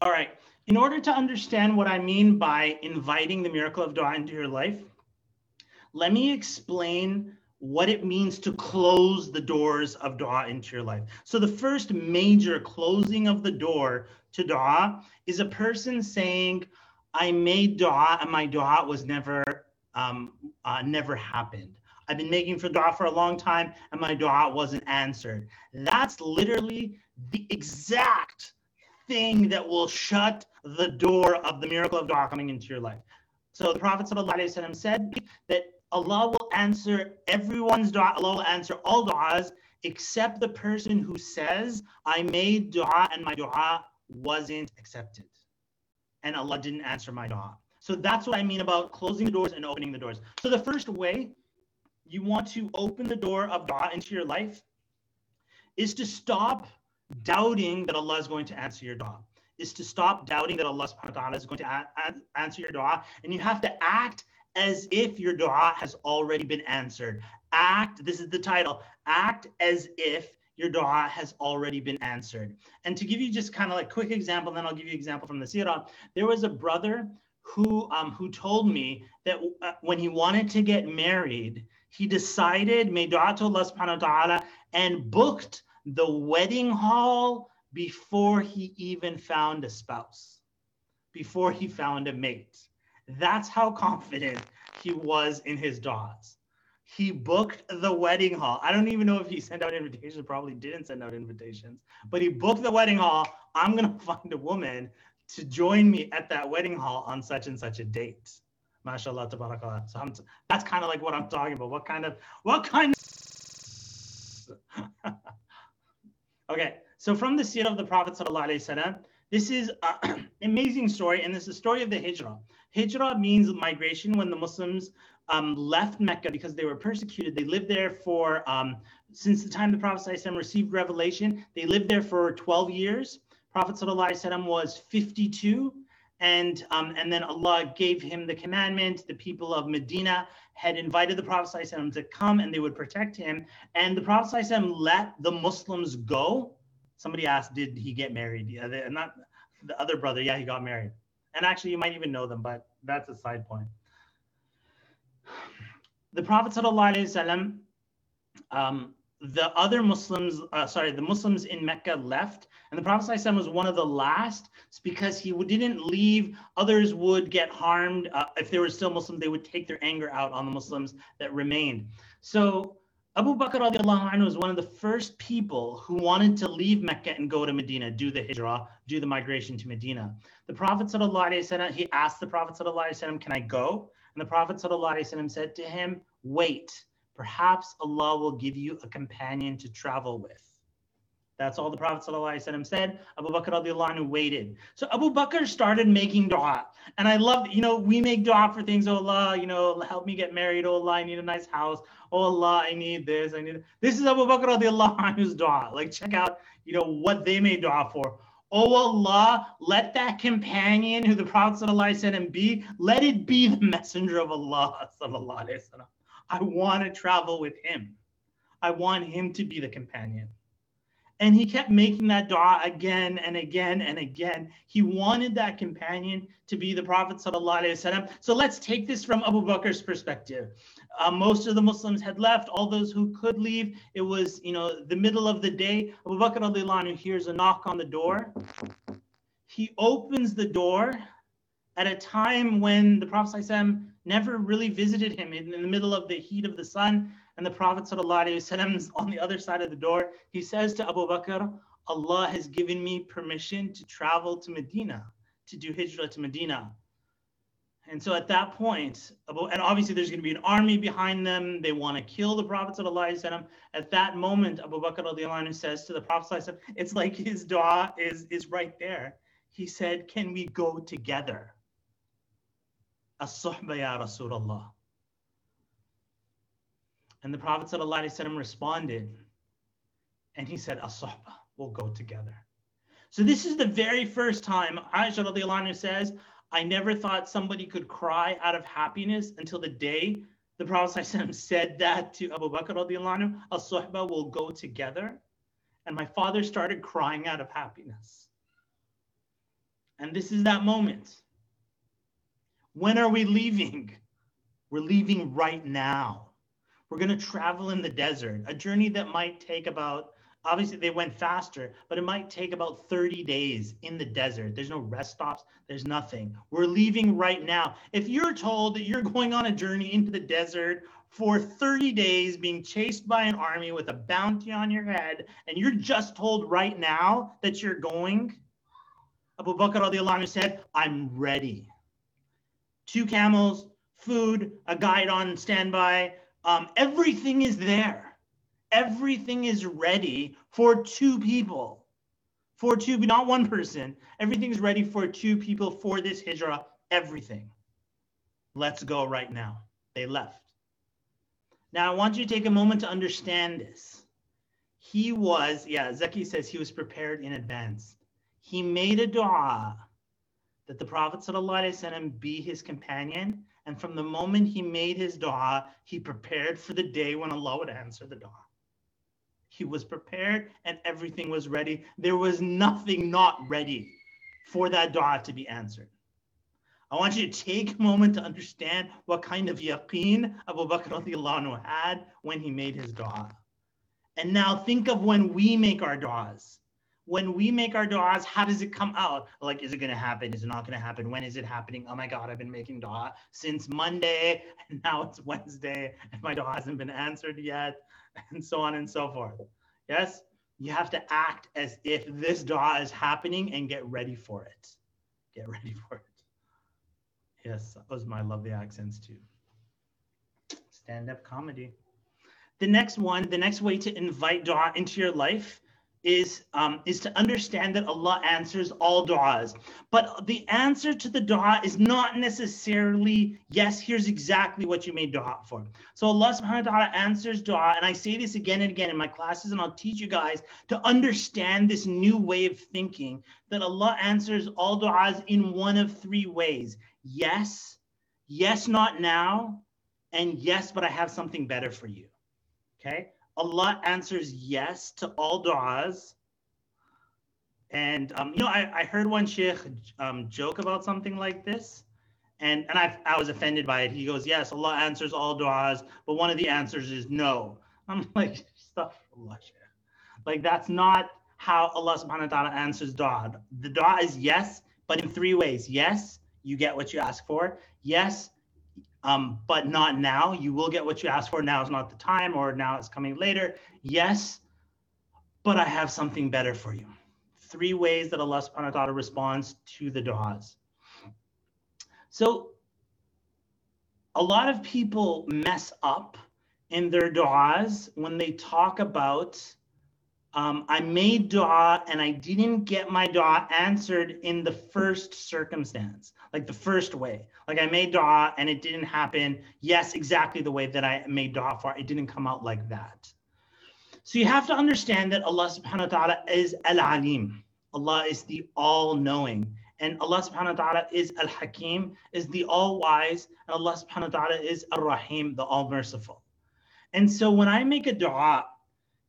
All right. In order to understand what I mean by inviting the miracle of dua into your life, let me explain what it means to close the doors of dua into your life. So, the first major closing of the door to dua is a person saying, I made dua and my dua was never um, uh, never happened. I've been making for dua for a long time and my dua wasn't answered. That's literally the exact thing that will shut the door of the miracle of dua coming into your life. So the Prophet ﷺ said that Allah will answer everyone's dua, Allah will answer all du'as except the person who says, I made dua and my dua wasn't accepted. And Allah didn't answer my dua. So that's what I mean about closing the doors and opening the doors. So the first way you want to open the door of dua into your life is to stop doubting that Allah is going to answer your dua. Is to stop doubting that Allah subhanahu wa ta'ala is going to a- a- answer your dua. And you have to act as if your dua has already been answered. Act, this is the title, act as if your dua has already been answered. And to give you just kind of like quick example, then I'll give you an example from the seerah. There was a brother who um, who told me that uh, when he wanted to get married, he decided, made dua to Allah subhanahu wa ta'ala, and booked the wedding hall before he even found a spouse, before he found a mate. That's how confident he was in his du'as. He booked the wedding hall. I don't even know if he sent out invitations, probably didn't send out invitations, but he booked the wedding hall. I'm going to find a woman to join me at that wedding hall on such and such a date. MashaAllah, tabarakallah. So I'm, that's kind of like what I'm talking about. What kind of, what kind of, okay. So from the seerah of the Prophet wasallam, this is an amazing story, and this is the story of the hijrah. Hijrah means migration when the Muslims um, left Mecca because they were persecuted. They lived there for, um, since the time the Prophet ﷺ received revelation, they lived there for 12 years. Prophet ﷺ was 52 And, um, and then Allah gave him the commandment. The people of Medina had invited the Prophet ﷺ to come and they would protect him. And the Prophet ﷺ let the Muslims go. Somebody asked, did he get married? Yeah, they, not the other brother. Yeah, he got married. And actually, you might even know them, but that's a side point. The Prophet ﷺ, um, the other Muslims, uh, sorry, the Muslims in Mecca left, and the Prophet ﷺ was one of the last because he didn't leave. Others would get harmed. Uh, if they were still Muslim, they would take their anger out on the Muslims that remained. So Abu Bakr anhu was one of the first people who wanted to leave Mecca and go to Medina, do the hijrah, do the migration to Medina. The Prophet wasallam, he asked the Prophet wasallam, can I go? And the Prophet wasallam said to him, wait, perhaps Allah will give you a companion to travel with. That's all the Prophet ﷺ said. Abu Bakr anhu waited. So Abu Bakr started making dua. And I love, you know, we make dua for things. Oh Allah, you know, help me get married. Oh Allah, I need a nice house. Oh Allah, I need this. I need this is Abu Bakr anhu's dua. Like check out, you know, what they made dua for. Oh Allah, let that companion who the Prophet ﷺ be, let it be the messenger of Allah. I want to travel with him. I want him to be the companion. And he kept making that dua again and again and again. He wanted that companion to be the Prophet. So let's take this from Abu Bakr's perspective. Uh, most of the Muslims had left, all those who could leave. It was, you know, the middle of the day. Abu Bakr hears a knock on the door. He opens the door at a time when the Prophet never really visited him in, in the middle of the heat of the sun and the Prophet ﷺ is on the other side of the door. He says to Abu Bakr, Allah has given me permission to travel to Medina, to do hijrah to Medina. And so at that point, and obviously there's going to be an army behind them. They want to kill the Prophet. ﷺ. At that moment, Abu Bakr says to the Prophet, ﷺ, it's like his dua is, is right there. He said, Can we go together? As-suhba ya Rasulullah. And the Prophet ﷺ responded, and he said, As-sahba, we'll go together. So this is the very first time Aisha radiallahu says, I never thought somebody could cry out of happiness until the day the Prophet ﷺ said that to Abu Bakr radiallahu As-sahba will go together. And my father started crying out of happiness. And this is that moment. When are we leaving? We're leaving right now. We're going to travel in the desert, a journey that might take about, obviously, they went faster, but it might take about 30 days in the desert. There's no rest stops, there's nothing. We're leaving right now. If you're told that you're going on a journey into the desert for 30 days being chased by an army with a bounty on your head, and you're just told right now that you're going, Abu Bakr radiallahu said, I'm ready. Two camels, food, a guide on standby, um, everything is there. Everything is ready for two people. For two, not one person. Everything's ready for two people for this hijrah. Everything. Let's go right now. They left. Now, I want you to take a moment to understand this. He was, yeah, Zeki says he was prepared in advance. He made a dua that the Prophet ﷺ be his companion. And from the moment he made his dua, he prepared for the day when Allah would answer the dua. He was prepared and everything was ready. There was nothing not ready for that dua to be answered. I want you to take a moment to understand what kind of yaqeen Abu Bakr had when he made his dua. And now think of when we make our du'as. When we make our du'as, how does it come out? Like, is it going to happen? Is it not going to happen? When is it happening? Oh my God, I've been making dua since Monday, and now it's Wednesday, and my dua hasn't been answered yet, and so on and so forth. Yes, you have to act as if this dua is happening and get ready for it. Get ready for it. Yes, was my lovely accents too. Stand up comedy. The next one, the next way to invite dua into your life is um, is to understand that Allah answers all du'as. But the answer to the du'a is not necessarily, yes, here's exactly what you made du'a for. So Allah subhanahu wa ta'ala answers du'a, and I say this again and again in my classes, and I'll teach you guys to understand this new way of thinking that Allah answers all du'as in one of three ways. Yes, yes, not now, and yes, but I have something better for you. Okay? Allah answers yes to all du'as. And um, you know, I, I heard one sheikh um, joke about something like this, and and I I was offended by it. He goes, "Yes, Allah answers all du'as, but one of the answers is no." I'm like, stuff Allah, sheikh. Like that's not how Allah Subhanahu wa Taala answers du'a. The du'a is yes, but in three ways. Yes, you get what you ask for. Yes, um, but not now. You will get what you asked for. Now is not the time, or now it's coming later. Yes, but I have something better for you. Three ways that Allah subhanahu wa ta'ala responds to the du'as. So a lot of people mess up in their du'as when they talk about um, I made dua and I didn't get my dua answered in the first circumstance, like the first way. Like I made dua and it didn't happen, yes, exactly the way that I made dua for. It didn't come out like that. So you have to understand that Allah subhanahu wa ta'ala is Al Alim. Allah is the all knowing. And Allah subhanahu wa ta'ala is Al Hakim, is the all wise. And Allah subhanahu wa ta'ala is Ar Rahim, the all merciful. And so when I make a dua,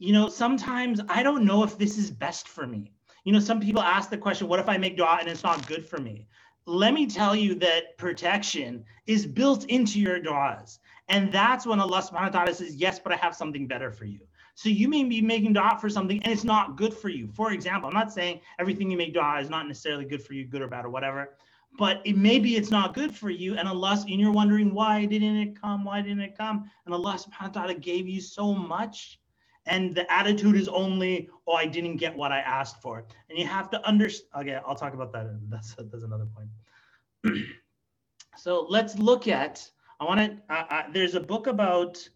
you know, sometimes I don't know if this is best for me. You know, some people ask the question, what if I make dua and it's not good for me? Let me tell you that protection is built into your duas. And that's when Allah subhanahu wa ta'ala says, yes, but I have something better for you. So you may be making dua for something and it's not good for you. For example, I'm not saying everything you make dua is not necessarily good for you, good or bad or whatever, but it maybe it's not good for you. And Allah, and you're wondering, why didn't it come? Why didn't it come? And Allah subhanahu wa ta'ala gave you so much and the attitude is only oh i didn't get what i asked for. And you have to understand okay i'll talk about that that's that's another point. So let's look at i want to uh, uh, there's a book about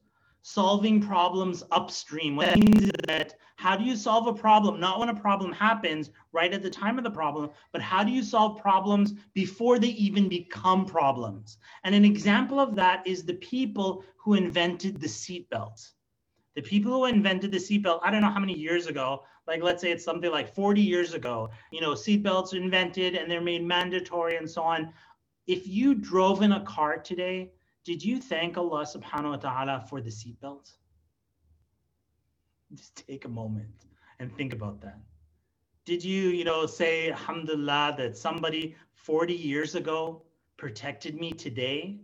solving problems upstream. What that means is that how do you solve a problem? Not when a problem happens right at the time of the problem but how do you solve problems before they even become problems? And an example of that is the people who invented the seatbelt the people who invented the seatbelt, I don't know how many years ago, like let's say it's something like 40 years ago, you know, seatbelts invented and they're made mandatory and so on. If you drove in a car today, did you thank Allah subhanahu wa ta'ala for the seatbelt? Just take a moment and think about that. Did you, you know, say alhamdulillah that somebody 40 years ago protected me today?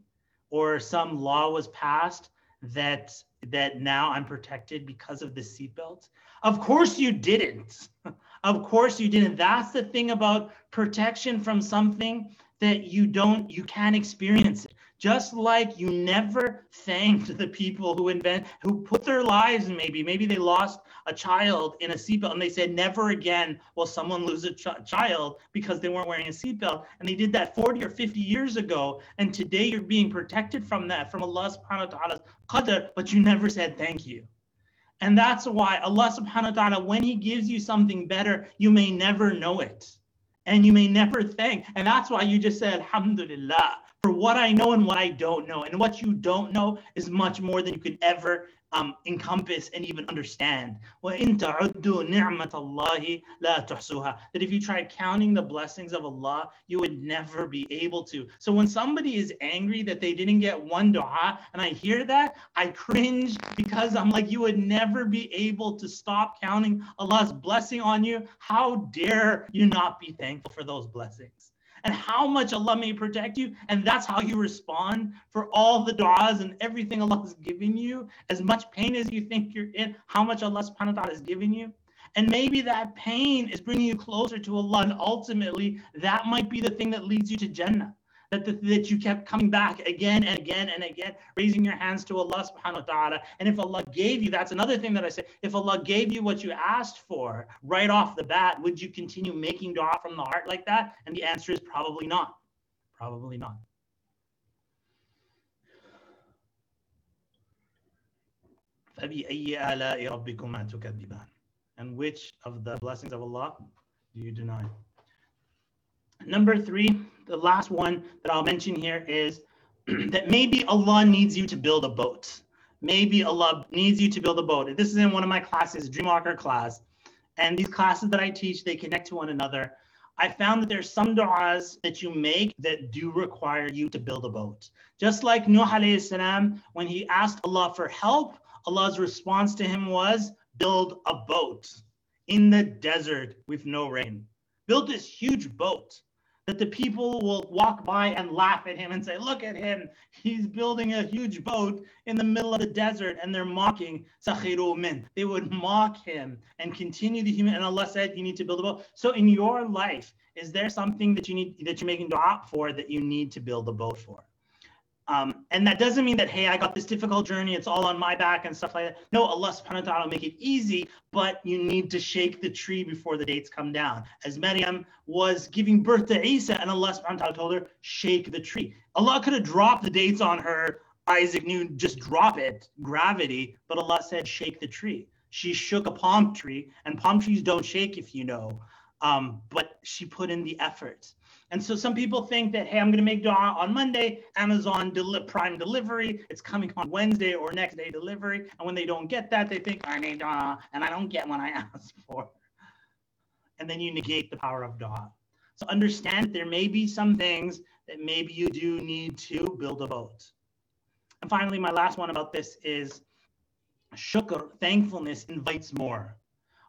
Or some law was passed that that now I'm protected because of the seatbelt? Of course you didn't. of course you didn't. That's the thing about protection from something that you don't you can't experience just like you never thanked the people who invent who put their lives maybe maybe they lost a child in a seatbelt and they said never again will someone lose a ch- child because they weren't wearing a seatbelt. And they did that 40 or 50 years ago and today you're being protected from that from Allah subhanahu wa ta'ala's qadr but you never said thank you. And that's why Allah subhanahu wa ta'ala when he gives you something better you may never know it. And you may never thank. And that's why you just said alhamdulillah for what I know and what I don't know. And what you don't know is much more than you could ever um, encompass and even understand. That if you tried counting the blessings of Allah, you would never be able to. So when somebody is angry that they didn't get one dua, and I hear that, I cringe because I'm like, you would never be able to stop counting Allah's blessing on you. How dare you not be thankful for those blessings? And how much Allah may protect you. And that's how you respond for all the du'as and everything Allah is giving you. As much pain as you think you're in, how much Allah subhanahu wa ta'ala is giving you. And maybe that pain is bringing you closer to Allah. And ultimately, that might be the thing that leads you to Jannah that, the, that you kept coming back again and again and again, raising your hands to Allah subhanahu wa ta'ala. And if Allah gave you, that's another thing that I say, if Allah gave you what you asked for right off the bat, would you continue making dua from the heart like that? And the answer is probably not. Probably not. And which of the blessings of Allah do you deny? Number three, the last one that I'll mention here is that maybe Allah needs you to build a boat. Maybe Allah needs you to build a boat. This is in one of my classes, Dreamwalker class. And these classes that I teach, they connect to one another. I found that there's some du'as that you make that do require you to build a boat. Just like Nuh salam, when he asked Allah for help, Allah's response to him was, build a boat in the desert with no rain. Build this huge boat that the people will walk by and laugh at him and say, Look at him. He's building a huge boat in the middle of the desert, and they're mocking Sakhiru min. They would mock him and continue the human. And Allah said, You need to build a boat. So in your life, is there something that you need that you're making dua for that you need to build a boat for? Um, and that doesn't mean that, hey, I got this difficult journey, it's all on my back and stuff like that. No, Allah subhanahu wa ta'ala will make it easy, but you need to shake the tree before the dates come down. As Maryam was giving birth to Isa, and Allah subhanahu wa ta'ala told her, shake the tree. Allah could have dropped the dates on her. Isaac knew just drop it, gravity, but Allah said, shake the tree. She shook a palm tree, and palm trees don't shake if you know. Um, but she put in the effort. And so some people think that, hey, I'm going to make dua on Monday, Amazon Del- Prime delivery. It's coming on Wednesday or next day delivery. And when they don't get that, they think, I need dua and I don't get what I asked for. And then you negate the power of dua. So understand there may be some things that maybe you do need to build a boat. And finally, my last one about this is shukr, thankfulness invites more.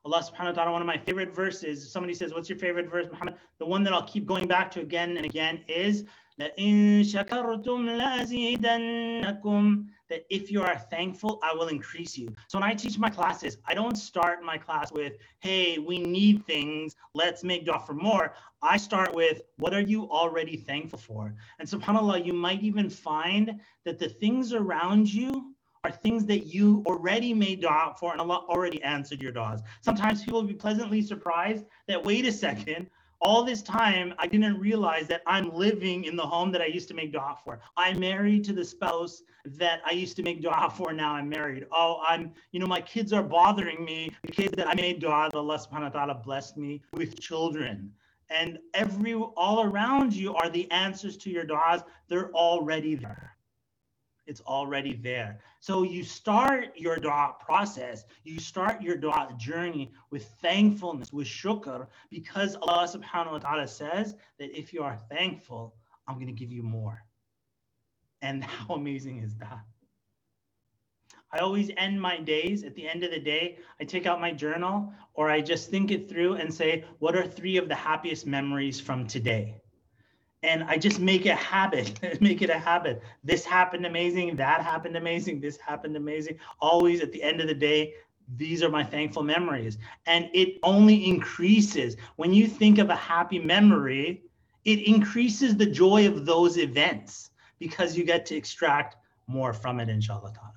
Allah subhanahu wa ta'ala, one of my favorite verses, somebody says, What's your favorite verse, Muhammad? The one that I'll keep going back to again and again is that if you are thankful, I will increase you. So when I teach my classes, I don't start my class with, hey, we need things, let's make dua for more. I start with, what are you already thankful for? And subhanAllah, you might even find that the things around you are things that you already made dua for and Allah already answered your duas. Sometimes people will be pleasantly surprised that, wait a second, all this time I didn't realize that I'm living in the home that I used to make dua for. I'm married to the spouse that I used to make dua for. Now I'm married. Oh, I'm, you know, my kids are bothering me. The kids that I made dua, Allah subhanahu wa ta'ala blessed me with children. And every all around you are the answers to your duas. They're already there it's already there. So you start your dua process, you start your dua journey with thankfulness, with shukr, because Allah subhanahu wa ta'ala says that if you are thankful, I'm going to give you more. And how amazing is that? I always end my days at the end of the day. I take out my journal or I just think it through and say, what are three of the happiest memories from today? And I just make a habit, make it a habit. This happened amazing, that happened amazing, this happened amazing. Always at the end of the day, these are my thankful memories. And it only increases. When you think of a happy memory, it increases the joy of those events because you get to extract more from it, inshallah ta'ala.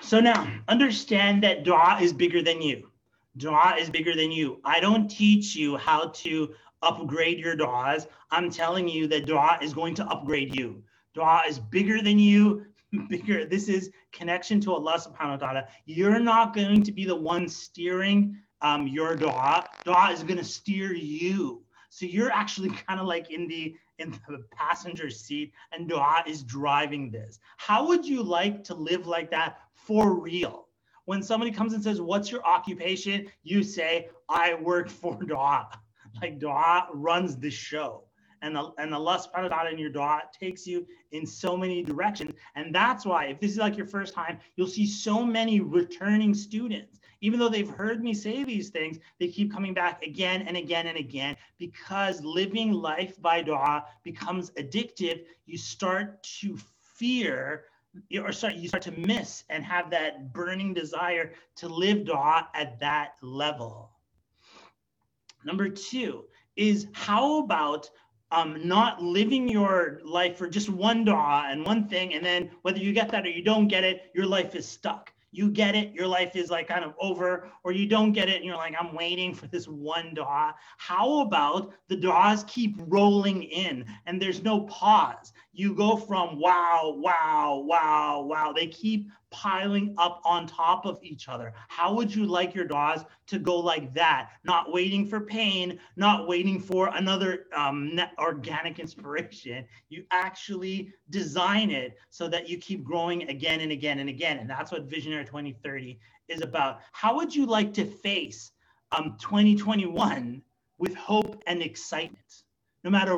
So now understand that dua is bigger than you. Dua is bigger than you. I don't teach you how to upgrade your duas. I'm telling you that dua is going to upgrade you. Dua is bigger than you, bigger. This is connection to Allah subhanahu wa ta'ala. You're not going to be the one steering um, your dua. Dua is going to steer you. So you're actually kind of like in the in the passenger seat and dua is driving this. How would you like to live like that for real? When somebody comes and says, What's your occupation? You say, I work for dua. Like dua runs the show. And, the, and Allah subhanahu wa ta'ala in your dua takes you in so many directions. And that's why, if this is like your first time, you'll see so many returning students. Even though they've heard me say these things, they keep coming back again and again and again because living life by dua becomes addictive. You start to fear or start you start to miss and have that burning desire to live dua at that level. Number two is how about um, not living your life for just one dua and one thing, and then whether you get that or you don't get it, your life is stuck you get it, your life is like kind of over, or you don't get it and you're like, I'm waiting for this one dua. How about the duas keep rolling in and there's no pause? You go from wow, wow, wow, wow. They keep piling up on top of each other. How would you like your duas to go like that? Not waiting for pain, not waiting for another um, organic inspiration. You actually design it so that you keep growing again and again and again. And that's what Visionary 2030 is about. How would you like to face um, 2021 with hope and excitement? No matter